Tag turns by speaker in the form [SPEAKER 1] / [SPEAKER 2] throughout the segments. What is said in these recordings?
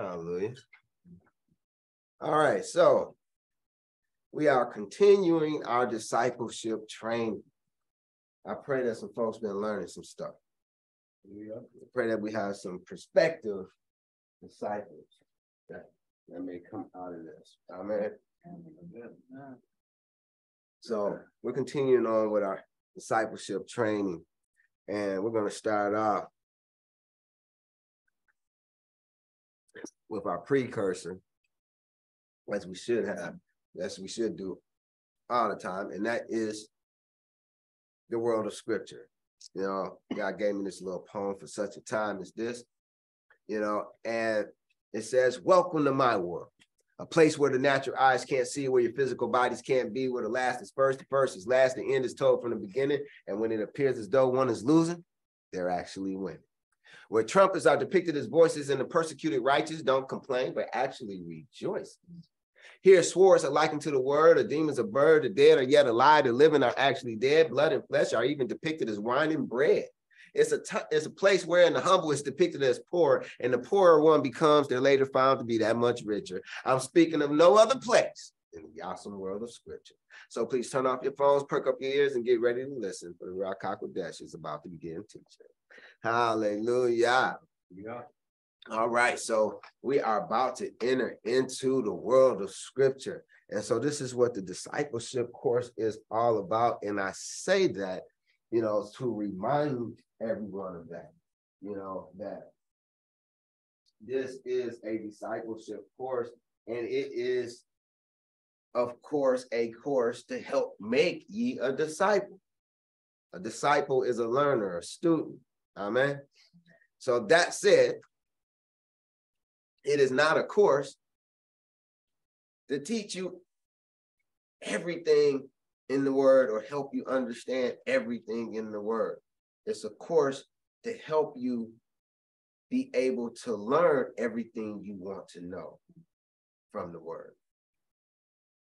[SPEAKER 1] Hallelujah. All right, so we are continuing our discipleship training. I pray that some folks been learning some stuff. I pray that we have some perspective disciples that, that may come out of this. Amen. So we're continuing on with our discipleship training, and we're going to start off with our precursor, as we should have, as we should do all the time, and that is the world of scripture. You know, God gave me this little poem for such a time as this, you know, and it says, Welcome to my world, a place where the natural eyes can't see, where your physical bodies can't be, where the last is first, the first is last, the end is told from the beginning. And when it appears as though one is losing, they're actually winning where trumpets are depicted as voices and the persecuted righteous don't complain, but actually rejoice. Here, swords are likened to the word, a demon's a bird, the dead are yet alive, the living are actually dead, blood and flesh are even depicted as wine and bread. It's a t- it's a place wherein the humble is depicted as poor, and the poorer one becomes they're later found to be that much richer. I'm speaking of no other place in the awesome world of scripture. So please turn off your phones, perk up your ears, and get ready to listen for the Ruach Hakodesh is about to begin teaching. Hallelujah. Yeah. All right, so we are about to enter into the world of scripture. And so this is what the discipleship course is all about. And I say that, you know, to remind everyone of that, you know, that this is a discipleship course and it is, of course, a course to help make ye a disciple. A disciple is a learner, a student. Amen. So that said, it is not a course to teach you everything in the word or help you understand everything in the word. It's a course to help you be able to learn everything you want to know from the word.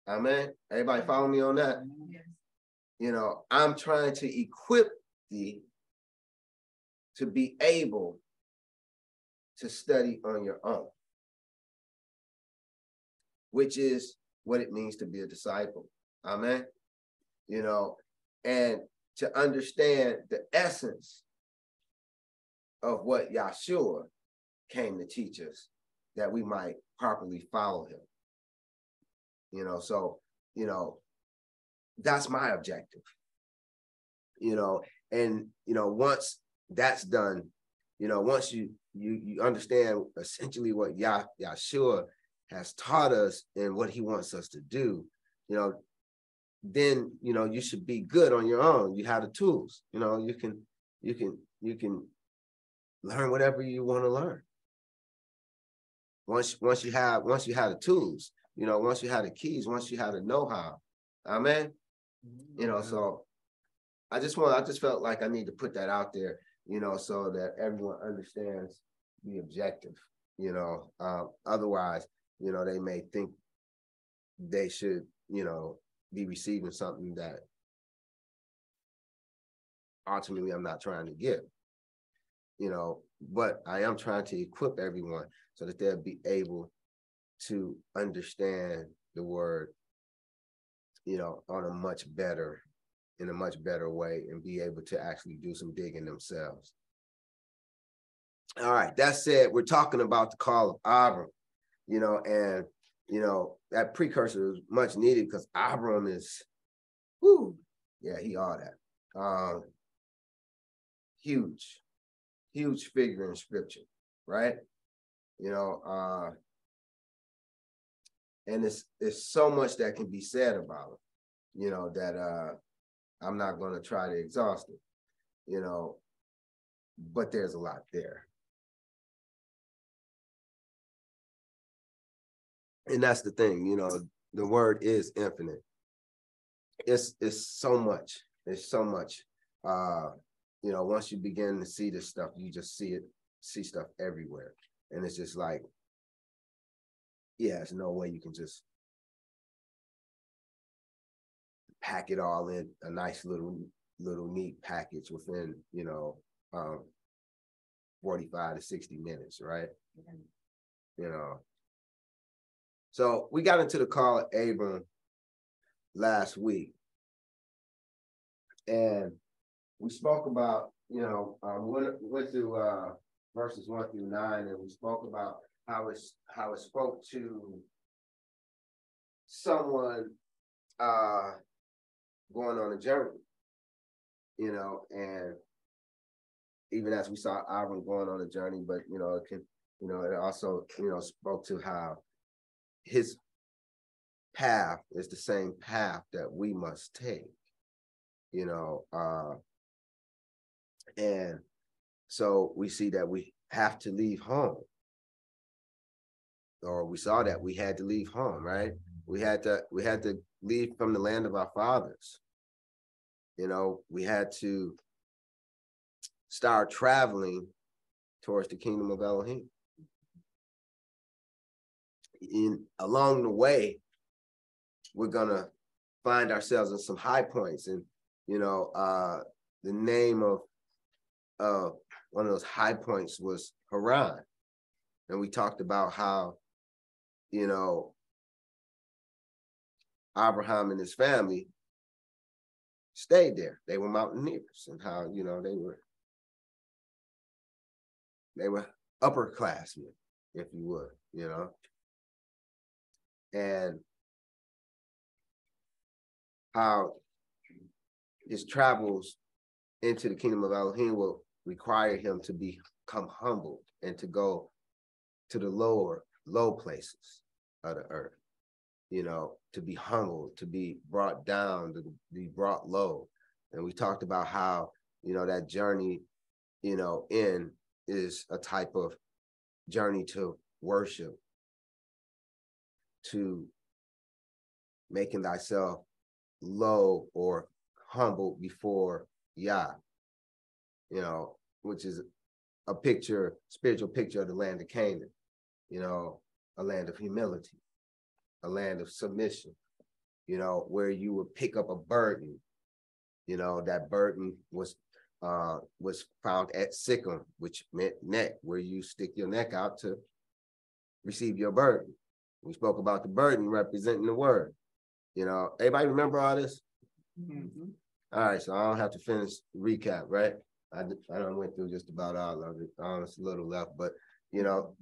[SPEAKER 1] Amen. Everybody follow me on that? Yes. You know, I'm trying to equip thee to be able to study on your own, which is what it means to be a disciple. Amen. You know, and to understand the essence of what Yahshua came to teach us that we might properly follow him. You know, so, you know, that's my objective. You know, and, you know, once that's done, you know, once you you you understand essentially what Yah Yahshua has taught us and what he wants us to do, you know, then you know you should be good on your own. You have the tools, you know, you can you can you can learn whatever you want to learn. Once once you have once you have the tools, you know, once you have the keys, once you have the know-how. Amen. You know, so I just want I just felt like I need to put that out there you know, so that everyone understands the objective, you know. Um, otherwise, you know, they may think they should, you know, be receiving something that ultimately I'm not trying to give, you know, but I am trying to equip everyone so that they'll be able to understand the word, you know, on a much better in a much better way and be able to actually do some digging themselves. All right, that said, we're talking about the call of Abram, you know, and you know, that precursor is much needed because Abram is whoo, yeah, he all that. Um huge, huge figure in scripture, right? You know, uh and it's it's so much that can be said about him, you know, that uh I'm not going to try to exhaust it, you know, but there's a lot there. And that's the thing, you know, the word is infinite. It's it's so much. It's so much. Uh, you know, once you begin to see this stuff, you just see it, see stuff everywhere. And it's just like, yeah, there's no way you can just pack it all in a nice little little neat package within you know um 45 to 60 minutes right you know. So we got into the call of Abram last week. And we spoke about, you know, um, went, went through uh, verses one through nine, and we spoke about how it's how it spoke to someone uh, going on a journey, you know, and even as we saw Ivan going on a journey, but you know, it can, you know, it also, you know, spoke to how his path is the same path that we must take, you know, uh, and so we see that we have to leave home. Or we saw that we had to leave home, right? We had to we had to leave from the land of our fathers. You know, we had to start traveling towards the kingdom of Elohim. In along the way, we're gonna find ourselves in some high points, and you know, uh, the name of uh, one of those high points was Haran, and we talked about how, you know, Abraham and his family stayed there. They were mountaineers, and how you know they were they were upperclassmen, if you would, you know. And how his travels into the kingdom of Elohim will require him to become humbled and to go to the lower, low places of the earth, you know, to be humbled, to be brought down, to be brought low. And we talked about how, you know, that journey, you know, in is a type of journey to worship, to making thyself low or humble before Yah, you know, which is a picture, spiritual picture of the land of Canaan, you know, a land of humility, a land of submission, you know, where you would pick up a burden, you know, that burden was uh, was found at Sichem, which meant neck, where you stick your neck out to receive your burden. We spoke about the burden representing the word. You know, everybody remember all this? Mm-hmm. All right, so I don't have to finish recap, right? I I don't went through just about all of it. Almost a little left, but you know,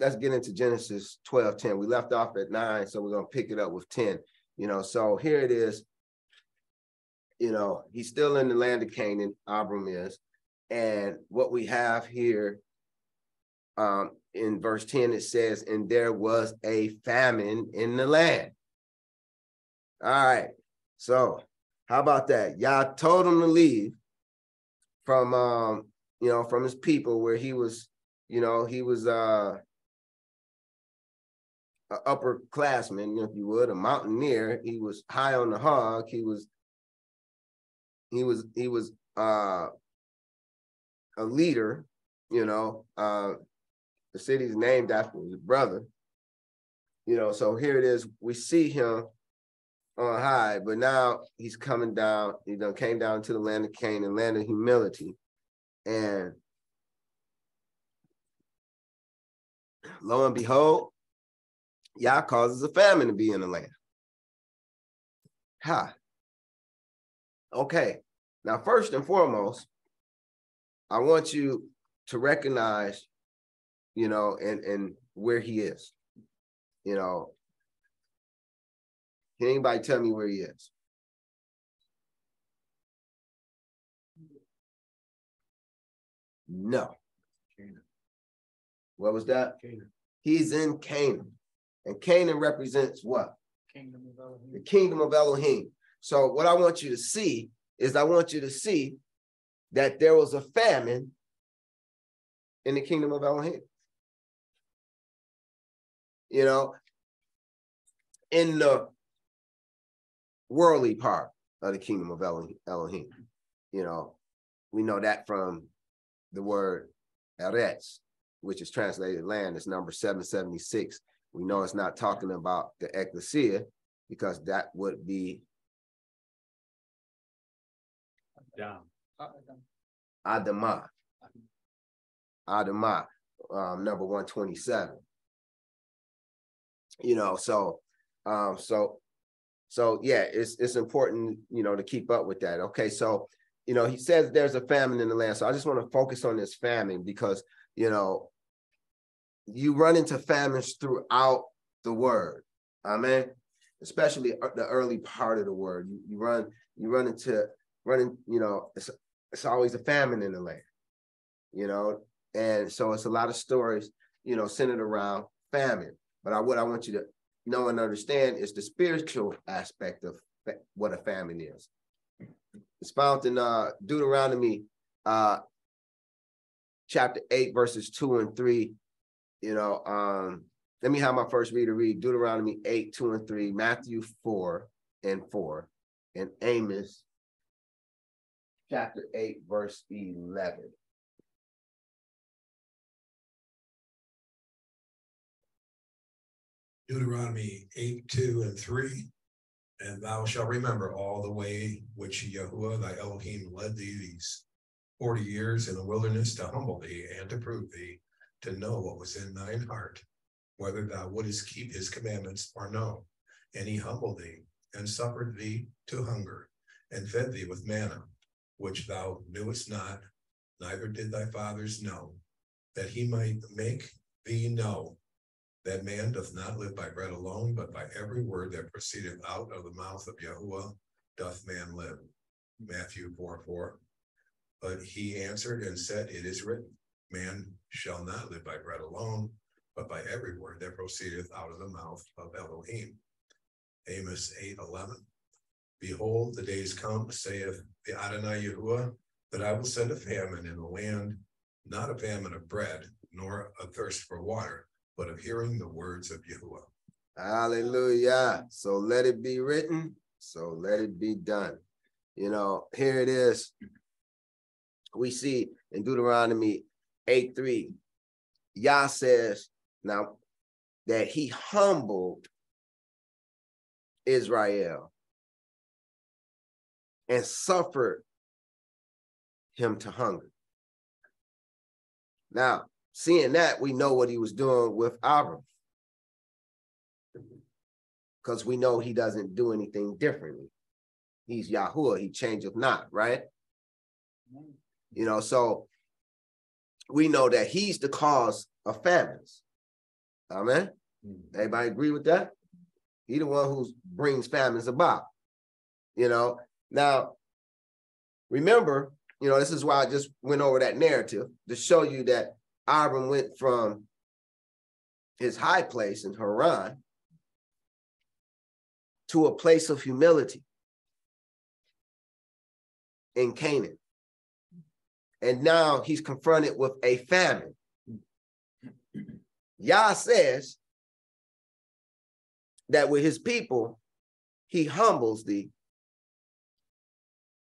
[SPEAKER 1] let's get into Genesis 12, 10. We left off at nine, so we're gonna pick it up with 10. You know, so here it is you know, he's still in the land of Canaan, Abram is. And what we have here um, in verse 10, it says, and there was a famine in the land. All right. So how about that? Yah told him to leave from um, you know, from his people where he was, you know, he was uh an upperclassman, if you would, a mountaineer. He was high on the hog. He was he was he was uh, a leader, you know. Uh, the city's named after his brother. You know, so here it is. We see him on high, but now he's coming down. He done came down to the land of Canaan, land of humility, and lo and behold, Yah causes a famine to be in the land. Ha. Okay. Now, first and foremost, I want you to recognize, you know, and and where he is. You know, can anybody tell me where he is? No. Canaan. What was that? Canaan. He's in Canaan. And Canaan represents what? Kingdom of Elohim. the kingdom of Elohim. So what I want you to see is I want you to see that there was a famine in the kingdom of Elohim. You know, in the worldly part of the kingdom of Elohim. You know, we know that from the word Eretz, which is translated land, it's number 776. We know it's not talking about the ecclesia because that would be down. Adama. Adama, um, number 127. you know, so um, so so yeah, it's it's important, you know, to keep up with that. Okay, so you know, he says there's a famine in the land. So I just want to focus on this famine because you know, you run into famines throughout the word. Amen. Especially the early part of the word. You, you run, you run into running, you know, it's it's always a famine in the land, you know, and so it's a lot of stories, you know, centered around famine. But I, what I want you to know and understand is the spiritual aspect of what a famine is. It's found in uh, Deuteronomy uh, chapter 8, verses 2 and 3. You know, um, let me have my first reader read Deuteronomy 8, 2 and 3, Matthew 4 and 4, and Amos chapter 8, verse 11.
[SPEAKER 2] Deuteronomy 8, 2 and 3. And thou shalt remember all the way which Yahuwah thy Elohim led thee these 40 years in the wilderness to humble thee and to prove thee, to know what was in thine heart, whether thou wouldest keep his commandments or no. And he humbled thee and suffered thee to hunger and fed thee with manna, which thou knewest not, neither did thy fathers know, that he might make thee know that man doth not live by bread alone, but by every word that proceedeth out of the mouth of Yahuwah doth man live. Matthew 4 4. But he answered and said, It is written, Man shall not live by bread alone, but by every word that proceedeth out of the mouth of Elohim. Amos 8 11. Behold, the days come, saith the Adonai Yahuwah, that I will send a famine in the land, not a famine of bread, nor a thirst for water, but of hearing the words of Yahuwah.
[SPEAKER 1] Hallelujah. So let it be written, so let it be done. You know, here it is. We see in Deuteronomy 8 3, Yah says, now that he humbled Israel and suffered him to hunger. Now, seeing that, we know what he was doing with Abram. Because we know he doesn't do anything differently. He's Yahuwah, he changeth not, right? You know, so we know that he's the cause of famines. Amen. Mm-hmm. Everybody agree with that? He the one who brings famines about. You know, now remember, you know, this is why I just went over that narrative to show you that Abram went from his high place in Haran to a place of humility in Canaan. And now he's confronted with a famine. Yah says that with his people, he humbles the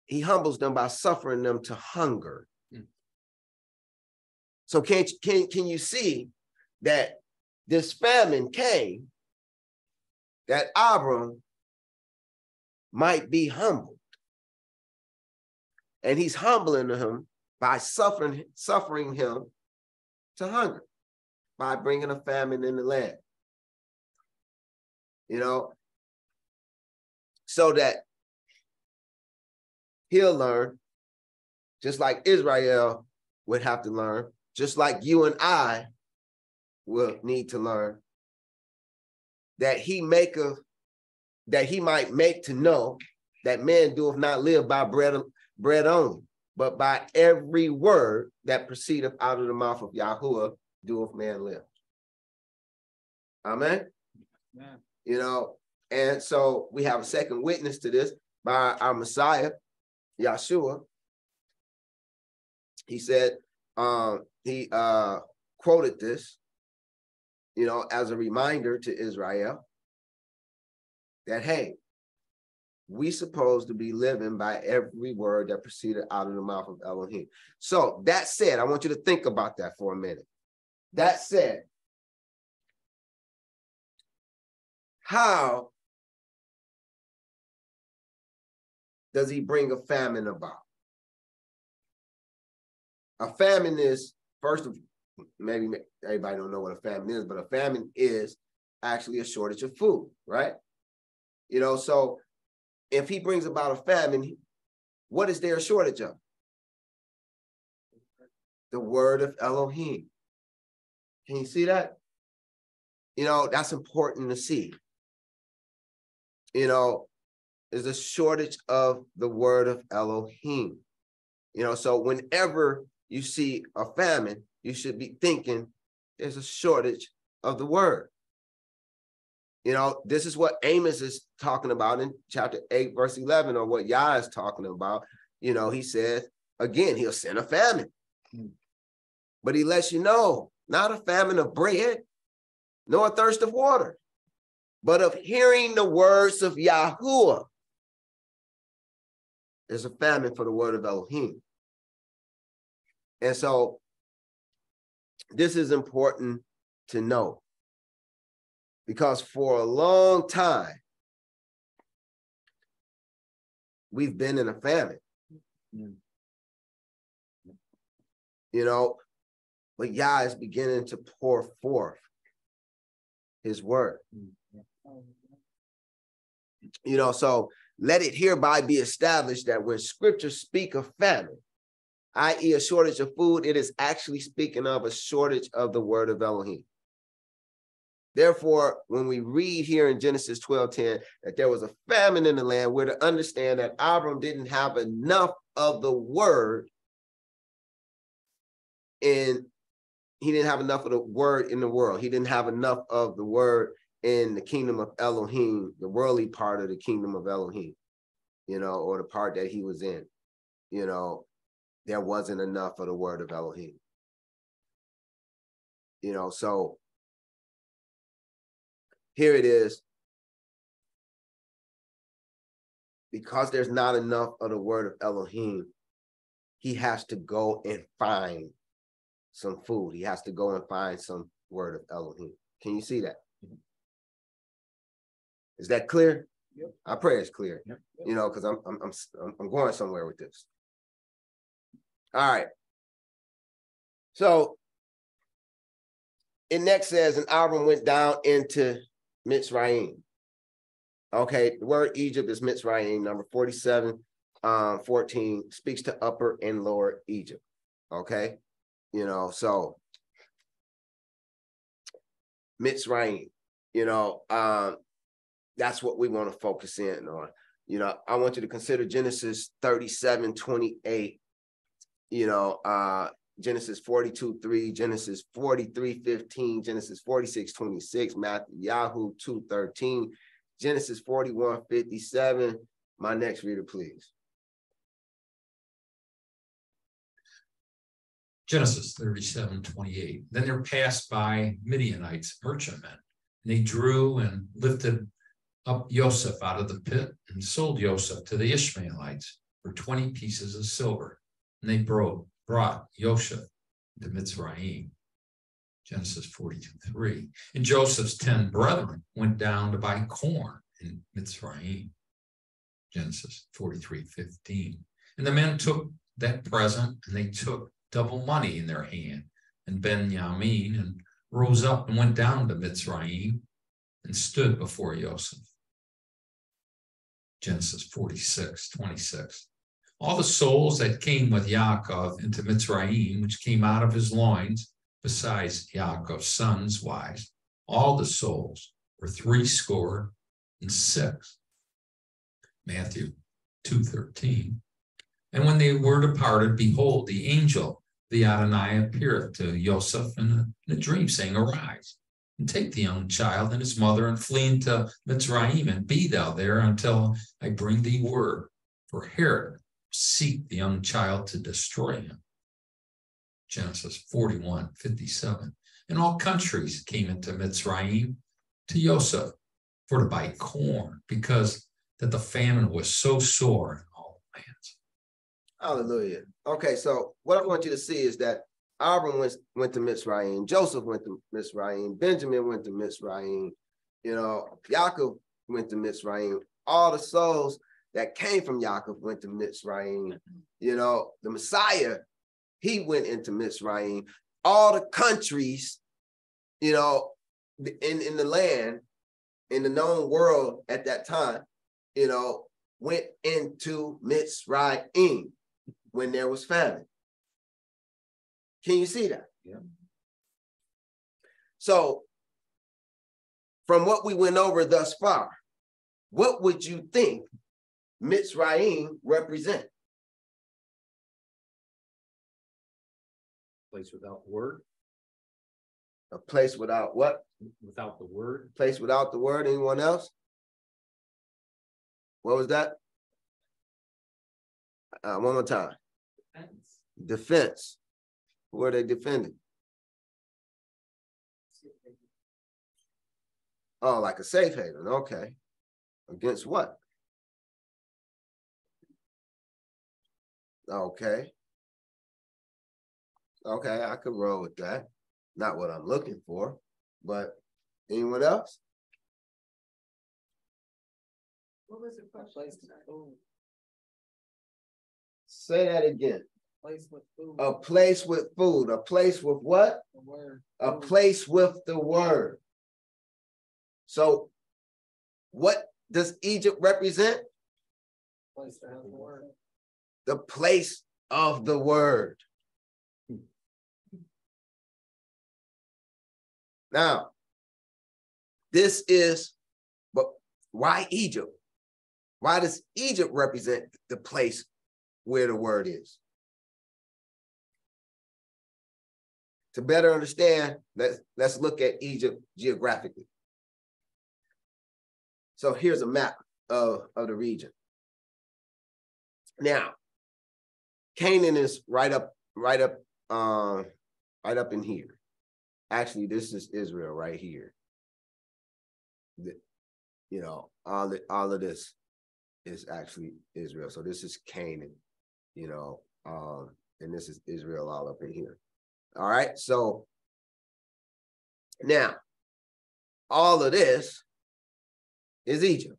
[SPEAKER 1] he humbles them by suffering them to hunger. Mm. So can can can you see that this famine came that Abram might be humbled. And he's humbling him by suffering, suffering him to hunger, by bringing a famine in the land. You know, so that he'll learn, just like Israel would have to learn, just like you and I will need to learn that he maketh that he might make to know that man doeth not live by bread bread only, but by every word that proceedeth out of the mouth of Yahuwah doeth man live. Amen. Amen. You know, and so we have a second witness to this by our Messiah, Yeshua. He said, um, he uh, quoted this, you know, as a reminder to Israel that, hey, we supposed to be living by every word that proceeded out of the mouth of Elohim. So that said, I want you to think about that for a minute. That said, how does he bring a famine about? A famine is first of all, maybe everybody don't know what a famine is, but a famine is actually a shortage of food, right? You know, so if he brings about a famine, what is there a shortage of? The word of Elohim. Can you see that? You know, that's important to see. You know, there's a shortage of the word of Elohim. You know, so whenever you see a famine, you should be thinking there's a shortage of the word. You know, this is what Amos is talking about in chapter 8, verse 11, or what Yah is talking about. You know, he says, again, he'll send a famine. Hmm. But he lets you know, not a famine of bread, nor a thirst of water, but of hearing the words of Yahuwah. There's a famine for the word of Elohim. And so this is important to know because for a long time, we've been in a famine. Mm. You know, but Yah is beginning to pour forth his word. You know, so let it hereby be established that when scriptures speak of famine, i.e., a shortage of food, it is actually speaking of a shortage of the word of Elohim. Therefore, when we read here in Genesis 12 10 that there was a famine in the land, we're to understand that Abram didn't have enough of the word and he didn't have enough of the word in the world. He didn't have enough of the word in the kingdom of Elohim, the worldly part of the kingdom of Elohim, you know, or the part that he was in, you know, there wasn't enough of the word of Elohim. You know, so here it is. Because there's not enough of the word of Elohim, he has to go and find some food. He has to go and find some word of Elohim. Can you see that? Is that clear? Yep. I pray it's clear. Yep. You know, because I'm, I'm I'm I'm going somewhere with this. All right. So it next says, and Abram went down into Mitzrayim. Okay, the word Egypt is Mitzrayim, number 47, um, 14, speaks to upper and lower Egypt. Okay, you know, so Mitzrayim, you know, um, that's what we want to focus in on. You know, I want you to consider Genesis 37, 28, you know, uh, Genesis 42, 3, Genesis 43, 15, Genesis 46, 26, Matthew, Yahoo 2, 13, Genesis 41, 57. My next reader, please.
[SPEAKER 3] Genesis 37, 28. Then there passed by Midianites, merchantmen, and they drew and lifted up Joseph out of the pit and sold Joseph to the Ishmaelites for 20 pieces of silver. And they brought, brought Joseph to Mitzrayim. Genesis 42, 3. And Joseph's 10 brethren went down to buy corn in Mitzrayim. Genesis 43, 15. And the men took that present and they took double money in their hand and Benjamin and rose up and went down to Mitzrayim and stood before Joseph. Genesis 46, 26. All the souls that came with Yaakov into Mitzrayim, which came out of his loins, besides Yaakov's sons' wives, all the souls were three score and six. Matthew 2.13. And when they were departed, behold, the angel, the Adonai, appeareth to Joseph in a, in a dream, saying, Arise, and take the young child and his mother and flee into Mitzrayim and be thou there until I bring thee word. For Herod seek the young child to destroy him. Genesis 41, 57. And all countries came into Mitzrayim to Joseph for to buy corn because that the famine was so sore in all lands.
[SPEAKER 1] Hallelujah. Okay, so what I want you to see is that Abram went, went to Mitzrayim, Joseph went to Mitzrayim, Benjamin went to Mitzrayim, you know, Yaakov went to Mitzrayim. All the souls that came from Yaakov went to Mitzrayim. Mm-hmm. You know, the Messiah, he went into Mitzrayim. All the countries, you know, in, in the land, in the known world at that time, you know, went into Mitzrayim when there was famine. Can you see that?
[SPEAKER 3] Yeah.
[SPEAKER 1] So, from what we went over thus far, what would you think Mitzrayim represent?
[SPEAKER 4] Place without word,
[SPEAKER 1] A place without what?
[SPEAKER 4] without the word,
[SPEAKER 1] Place without the word. Anyone else? What was that? Uh, one more time. Defense. Who are they defending? Oh, like a safe haven. Okay. Against what? Okay. Okay, I could roll with that. Not what I'm looking for, but anyone else?
[SPEAKER 5] What was it? Place with food,
[SPEAKER 1] Say that again.
[SPEAKER 5] place with food,
[SPEAKER 1] A place with food, a place with what?
[SPEAKER 5] the word.
[SPEAKER 1] A
[SPEAKER 5] food.
[SPEAKER 1] place with the word. So what does Egypt represent?
[SPEAKER 5] Place that has the word.
[SPEAKER 1] The place of the word. Now, this is, but why Egypt? Why does Egypt represent the place where the word is? To better understand, let's let's look at Egypt geographically. So here's a map of, of the region. Now, Canaan is right up, right up, um, right up in here. Actually, this is Israel right here. The- you know, all the, all of this is actually Israel. So this is Canaan, you know, um, and this is Israel all up in here. All right, so now all of this is Egypt.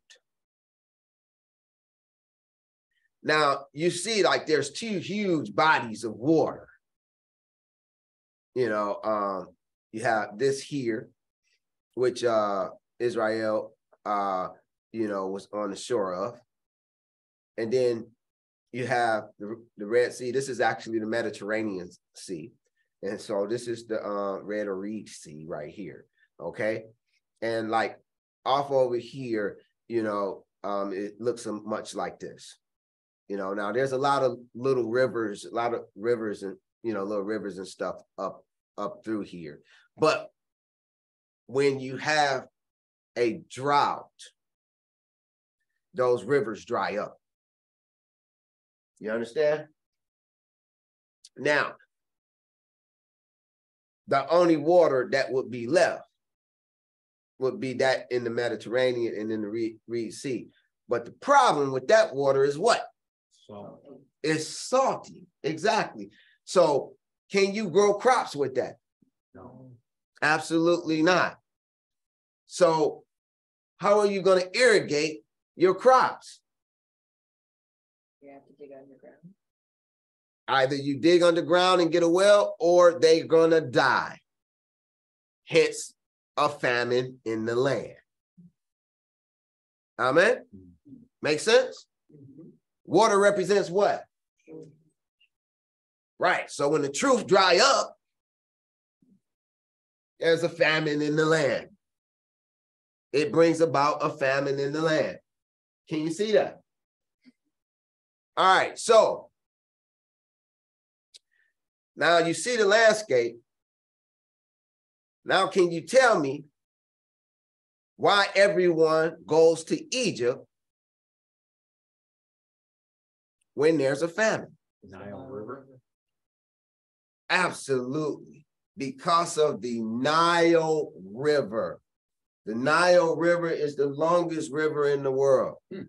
[SPEAKER 1] Now you see, like there's two huge bodies of water. You know, um, you have this here, which uh Israel uh, you know, was on the shore of. And then you have the, the Red Sea. This is actually the Mediterranean Sea. And so this is the uh, Red or Reed Sea right here. Okay. And like off over here, you know, um, it looks much like this. You know, now there's a lot of little rivers, a lot of rivers and, you know, little rivers and stuff up, up through here. But when you have a drought, those rivers dry up. You understand? Now, the only water that would be left would be that in the Mediterranean and in the Reed Sea. But the problem with that water is what?
[SPEAKER 4] So
[SPEAKER 1] It's salty. Exactly. So, can you grow crops with that?
[SPEAKER 4] no,
[SPEAKER 1] Absolutely not. So, how are you going to irrigate your crops?
[SPEAKER 5] You have to dig underground.
[SPEAKER 1] Either you dig underground and get a well, or they're going to die. Hence, a famine in the land. Amen. Mm-hmm. Make sense? Water represents what? Right. So when the truth dry up, there's a famine in the land. It brings about a famine in the land. Can you see that? All right. So now you see the landscape. Now, can you tell me why everyone goes to Egypt when there's a famine?
[SPEAKER 4] Nile River,
[SPEAKER 1] Absolutely. Because of the Nile River. The Nile River is the longest river in the world.
[SPEAKER 3] Hmm.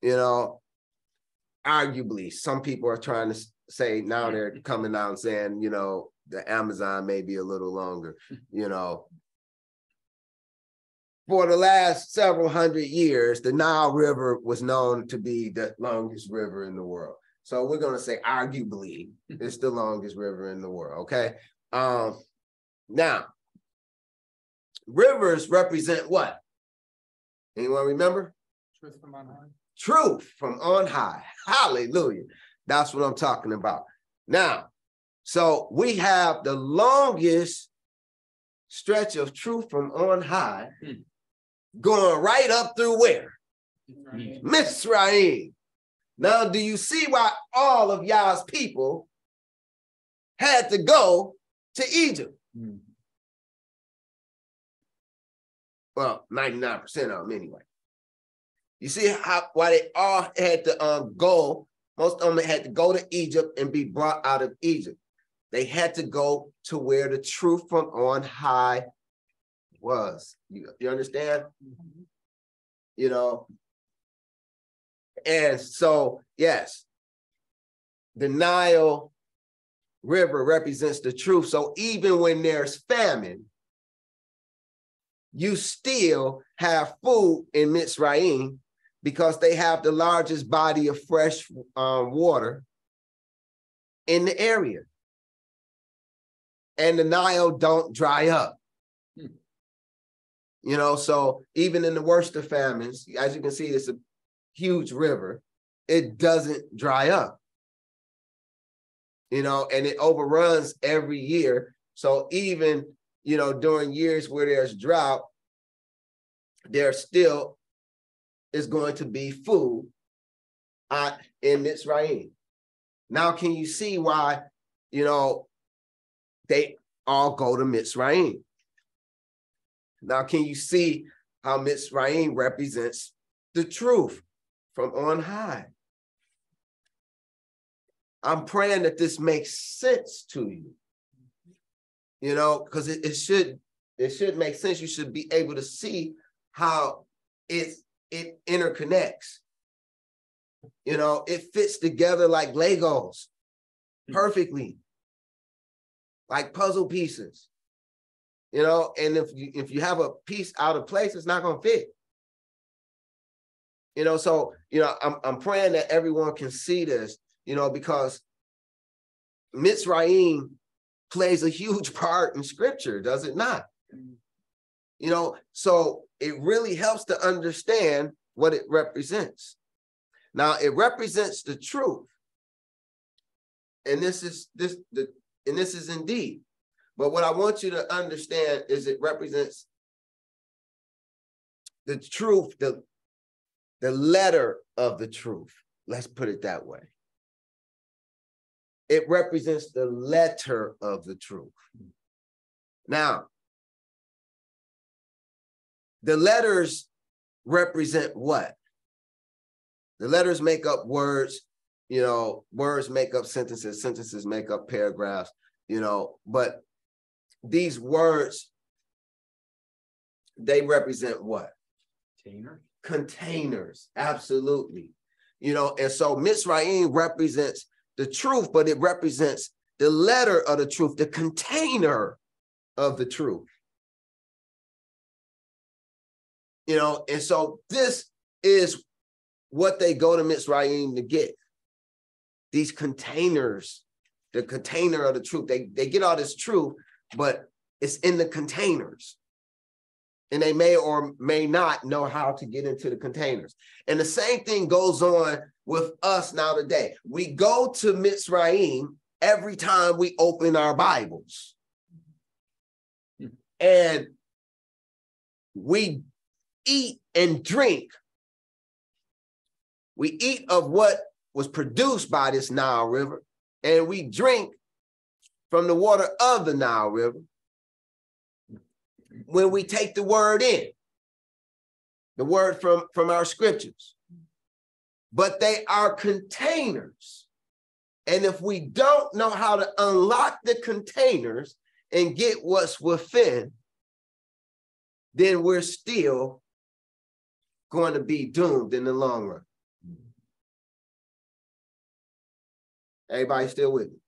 [SPEAKER 1] You know, arguably, some people are trying to say now they're coming out and saying, you know, the Amazon may be a little longer, you know. For the last several hundred years, the Nile River was known to be the longest river in the world. So we're going to say arguably it's the longest river in the world, okay? Um now rivers represent what? Anyone remember?
[SPEAKER 5] Truth from on high.
[SPEAKER 1] Truth from on high. Hallelujah. That's what I'm talking about. Now, so we have the longest stretch of truth from on high
[SPEAKER 4] Hmm.
[SPEAKER 1] Going right up through where?
[SPEAKER 4] Egypt.
[SPEAKER 1] Mitzrayim. Now, do you see why all of y'all's people had to go to Egypt?
[SPEAKER 4] Hmm.
[SPEAKER 1] Well, 99% of them anyway. You see how why they all had to um go, most of them had to go to Egypt and be brought out of Egypt. They had to go to where the truth from on high was. You, you understand? You know. And so, yes, the Nile River represents the truth. So even when there's famine, you still have food in Mitzrayim because they have the largest body of fresh um, water in the area. And the Nile don't dry up. You know, so even in the worst of famines, as you can see, it's a huge river, it doesn't dry up. You know, and it overruns every year. So even, you know, during years where there's drought, there still is going to be food uh, in Mitzrayim. Now, can you see why, you know, they all go to Mitzrayim? Now, can you see how Mitzrayim represents the truth from on high? I'm praying that this makes sense to you. You know, because it, it should it should make sense. You should be able to see how it it interconnects. You know, it fits together like Legos mm. perfectly, like puzzle pieces. You know, and if you if you have a piece out of place, it's not gonna fit. You know, so you know, I'm I'm praying that everyone can see this, you know, because Mitzrayim plays a huge part in scripture, does it not? You know, so it really helps to understand what it represents. Now, it represents the truth. And this is this the and this is indeed. But what I want you to understand is it represents the truth, the, the letter of the truth. Let's put it that way. It represents the letter of the truth. Now, the letters represent what? The letters make up words, you know, words make up sentences, sentences make up paragraphs, you know, but these words, they represent what?
[SPEAKER 4] Container.
[SPEAKER 1] Containers, absolutely. You know, and so Mitzrayim represents the truth, but it represents the letter of the truth, the container of the truth. You know, and so this is what they go to Mitzrayim to get. These containers, the container of the truth. They, they get all this truth, but it's in the containers. And they may or may not know how to get into the containers. And the same thing goes on with us now today. We go to Mitzrayim every time we open our Bibles. And we eat and drink. We eat of what was produced by this Nile River, and we drink from the water of the Nile River when we take the word in, the word from, from our scriptures. But they are containers. And if we don't know how to unlock the containers and get what's within, then we're still going to be doomed in the long run. Everybody still with me?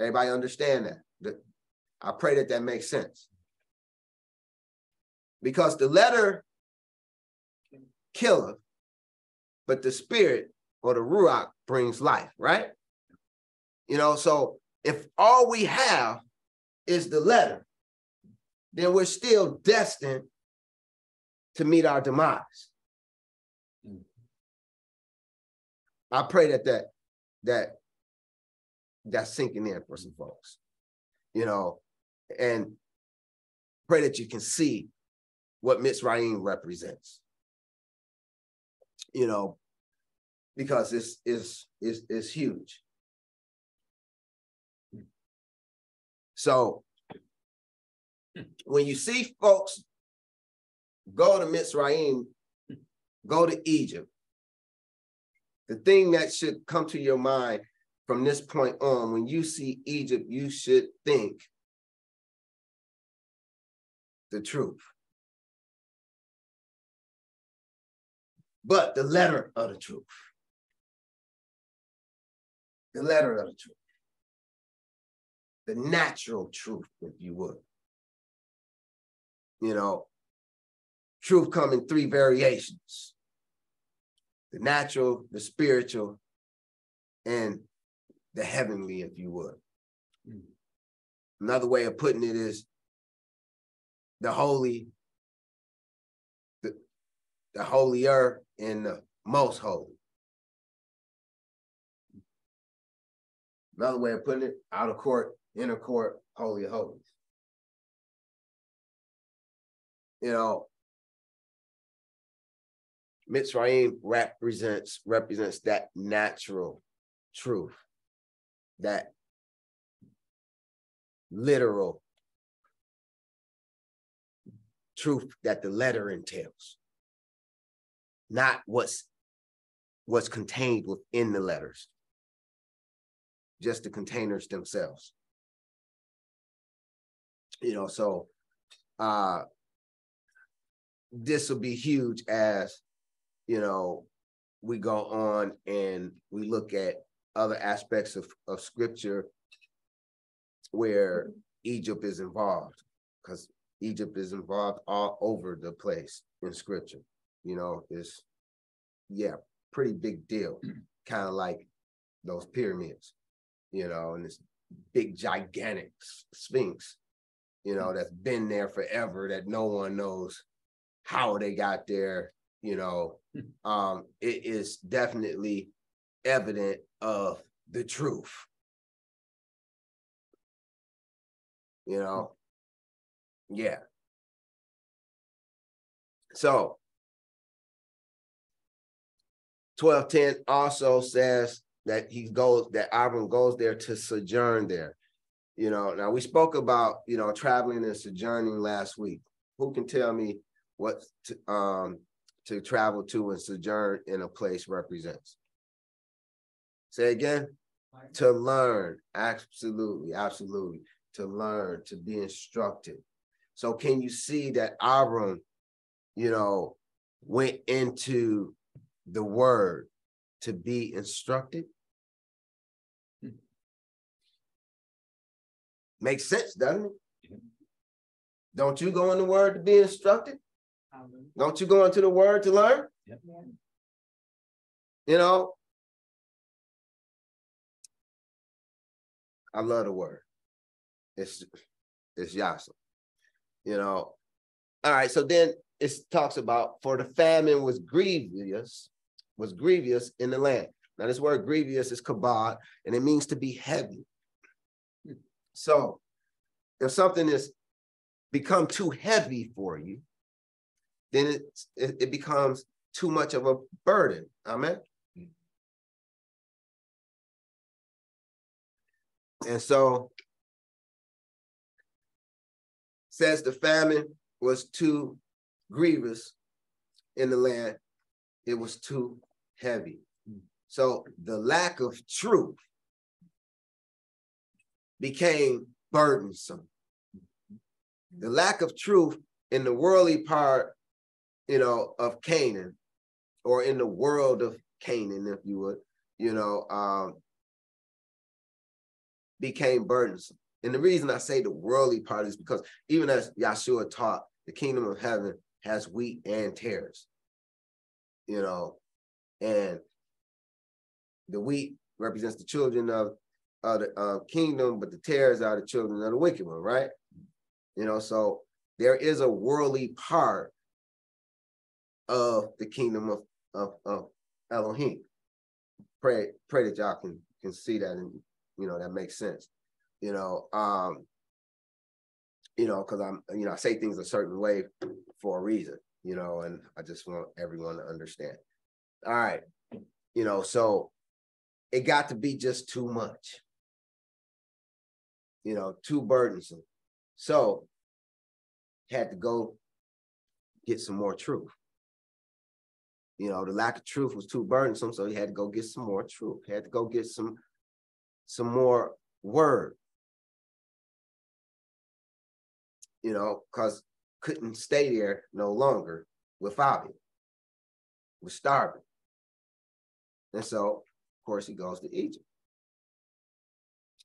[SPEAKER 1] Everybody understand that? I pray that that makes sense. Because the letter killeth, but the spirit or the ruach brings life, right? You know, so if all we have is the letter, then we're still destined to meet our demise.
[SPEAKER 4] Mm.
[SPEAKER 1] I pray that that that that's sinking in for some folks, you know, and pray that you can see what Mitzrayim represents. You know, because it's is is is huge. So when you see folks go to Mitzrayim, go to Egypt, the thing that should come to your mind from this point on, when you see Egypt, you should think the truth. But the letter of the truth. The letter of the truth. The natural truth, if you would. You know, truth come in three variations the natural, the spiritual, and the heavenly, if you would.
[SPEAKER 4] Mm.
[SPEAKER 1] Another way of putting it is the holy, the, the holier, and the most holy. Another way of putting it, outer court, inner court, holy of holies. You know, Mitzrayim represents represents that natural truth, that literal truth that the letter entails, not what's what's contained within the letters, just the containers themselves. You know, so uh this will be huge as you know we go on and we look at other aspects of, of scripture where Egypt is involved, because Egypt is involved all over the place in scripture. You know, it's yeah, pretty big deal. kind of like those pyramids, you know, and this big gigantic sphinx, you know, that's been there forever that no one knows how they got there, you know. um, it is definitely evident of the truth. You know, yeah. So 1210 also says that he goes that Abram goes there to sojourn there. You know, now we spoke about you know traveling and sojourning last week. Who can tell me what to, um to travel to and sojourn in a place represents? Say again. To learn, absolutely, absolutely. To learn, to be instructed. So can you see that Abram, you know, went into the word to be instructed? Makes sense, doesn't it? Don't you go in the word to be instructed? Don't you go into the word to learn? You know, I love the word. It's it's Yasa. You know. All right, so then it talks about for the famine was grievous, was grievous in the land. Now, this word grievous is kabod, and it means to be heavy. So if something is become too heavy for you, then it, it, it becomes too much of a burden. Amen. And so says the famine was too grievous in the land, it was too heavy. So the lack of truth became burdensome. The lack of truth in the worldly part, you know, of Canaan, or in the world of Canaan, if you would, you know, um, became burdensome. And the reason I say the worldly part is because even as Yahshua taught, the kingdom of heaven has wheat and tares. You know, and the wheat represents the children of, of the uh, kingdom, but the tares are the children of the wicked one, right? You know, so there is a worldly part of the kingdom of, of, of Elohim. Pray, pray that y'all can, can see that and, you know, that makes sense. You know, um, you know, because I'm, you know, I say things a certain way for a reason, you know, and I just want everyone to understand. All right, you know, so it got to be just too much. You know, too burdensome. So had to go get some more truth. You know, the lack of truth was too burdensome, so he had to go get some more truth. He had to go get some some more word. You know, because couldn't stay there no longer without it. Was starving. And so, of course, he goes to Egypt.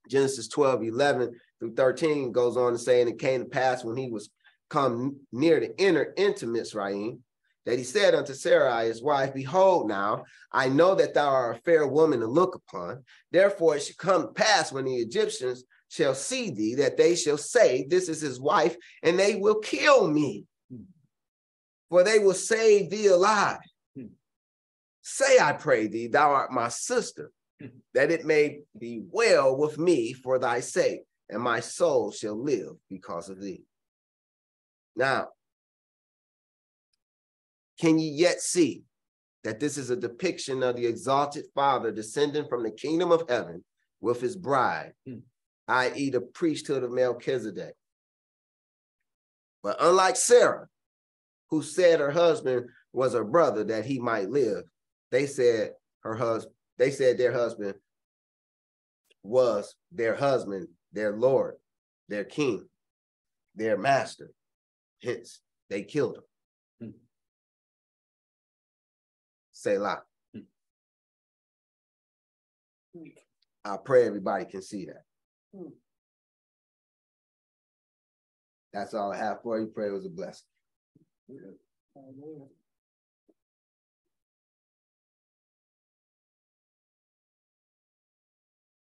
[SPEAKER 1] Genesis 12, 11 through 13 goes on to say, and it came to pass when he was come near to enter into Mitzrayim, that he said unto Sarai, his wife, Behold, now I know that thou art a fair woman to look upon. Therefore, it shall come pass when the Egyptians shall see thee, that they shall say, This is his wife, and they will kill me. For they will save thee alive. Say, I pray thee, thou art my sister, that it may be well with me for thy sake, and my soul shall live because of thee. Now, can ye yet see that this is a depiction of the exalted Father descending from the kingdom of heaven with his bride,
[SPEAKER 4] Hmm.
[SPEAKER 1] i.e., the priesthood of Melchizedek? But unlike Sarah, who said her husband was her brother that he might live, they said her husband, they said their husband was their husband, their Lord, their king, their master. Hence, they killed him. Selah.
[SPEAKER 4] Hmm.
[SPEAKER 1] I pray everybody can see that.
[SPEAKER 5] Hmm.
[SPEAKER 1] That's all I have for you. Pray it was a blessing.
[SPEAKER 5] Hallelujah.